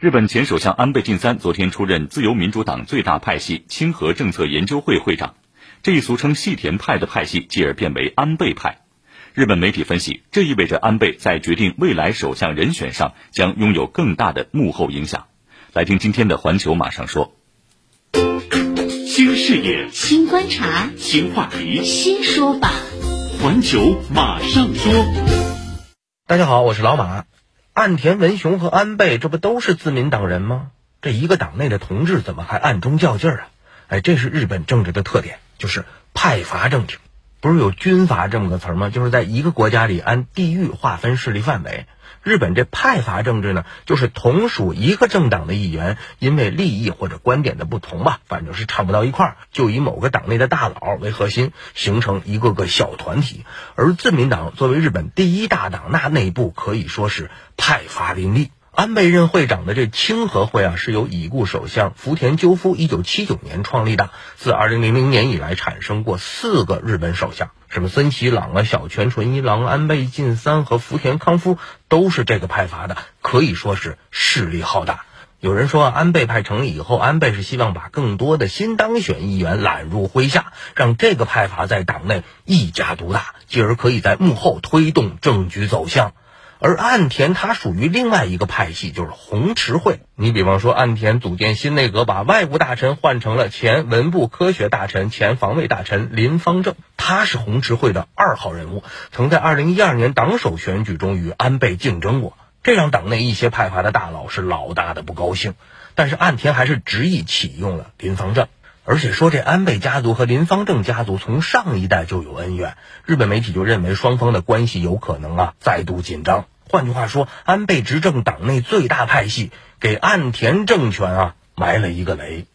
日本前首相安倍晋三昨天出任自由民主党最大派系清和政策研究会会长，这一俗称细田派的派系继而变为安倍派。日本媒体分析，这意味着安倍在决定未来首相人选上将拥有更大的幕后影响。来听今天的环球马上说。新视野，新观察，新话题，新说法。环球马上说。大家好，我是老马。岸田文雄和安倍，这不都是自民党人吗？这一个党内的同志怎么还暗中较劲儿啊？哎，这是日本政治的特点，就是派阀政治。不是有军阀这么个词儿吗？就是在一个国家里按地域划分势力范围。日本这派阀政治呢，就是同属一个政党的议员，因为利益或者观点的不同吧，反正是唱不到一块儿，就以某个党内的大佬为核心，形成一个个小团体。而自民党作为日本第一大党，那内部可以说是派阀林立。安倍任会长的这清和会啊，是由已故首相福田赳夫一九七九年创立的。自二零零零年以来，产生过四个日本首相，什么森喜朗啊、小泉纯一郎、安倍晋三和福田康夫，都是这个派阀的，可以说是势力浩大。有人说，安倍派成立以后，安倍是希望把更多的新当选议员揽入麾下，让这个派阀在党内一家独大，继而可以在幕后推动政局走向。而岸田他属于另外一个派系，就是红池会。你比方说，岸田组建新内阁，把外务大臣换成了前文部科学大臣、前防卫大臣林方正，他是红池会的二号人物，曾在二零一二年党首选举中与安倍竞争过，这让党内一些派阀的大佬是老大的不高兴。但是岸田还是执意启用了林方正。而且说这安倍家族和林方正家族从上一代就有恩怨，日本媒体就认为双方的关系有可能啊再度紧张。换句话说，安倍执政党内最大派系给岸田政权啊埋了一个雷。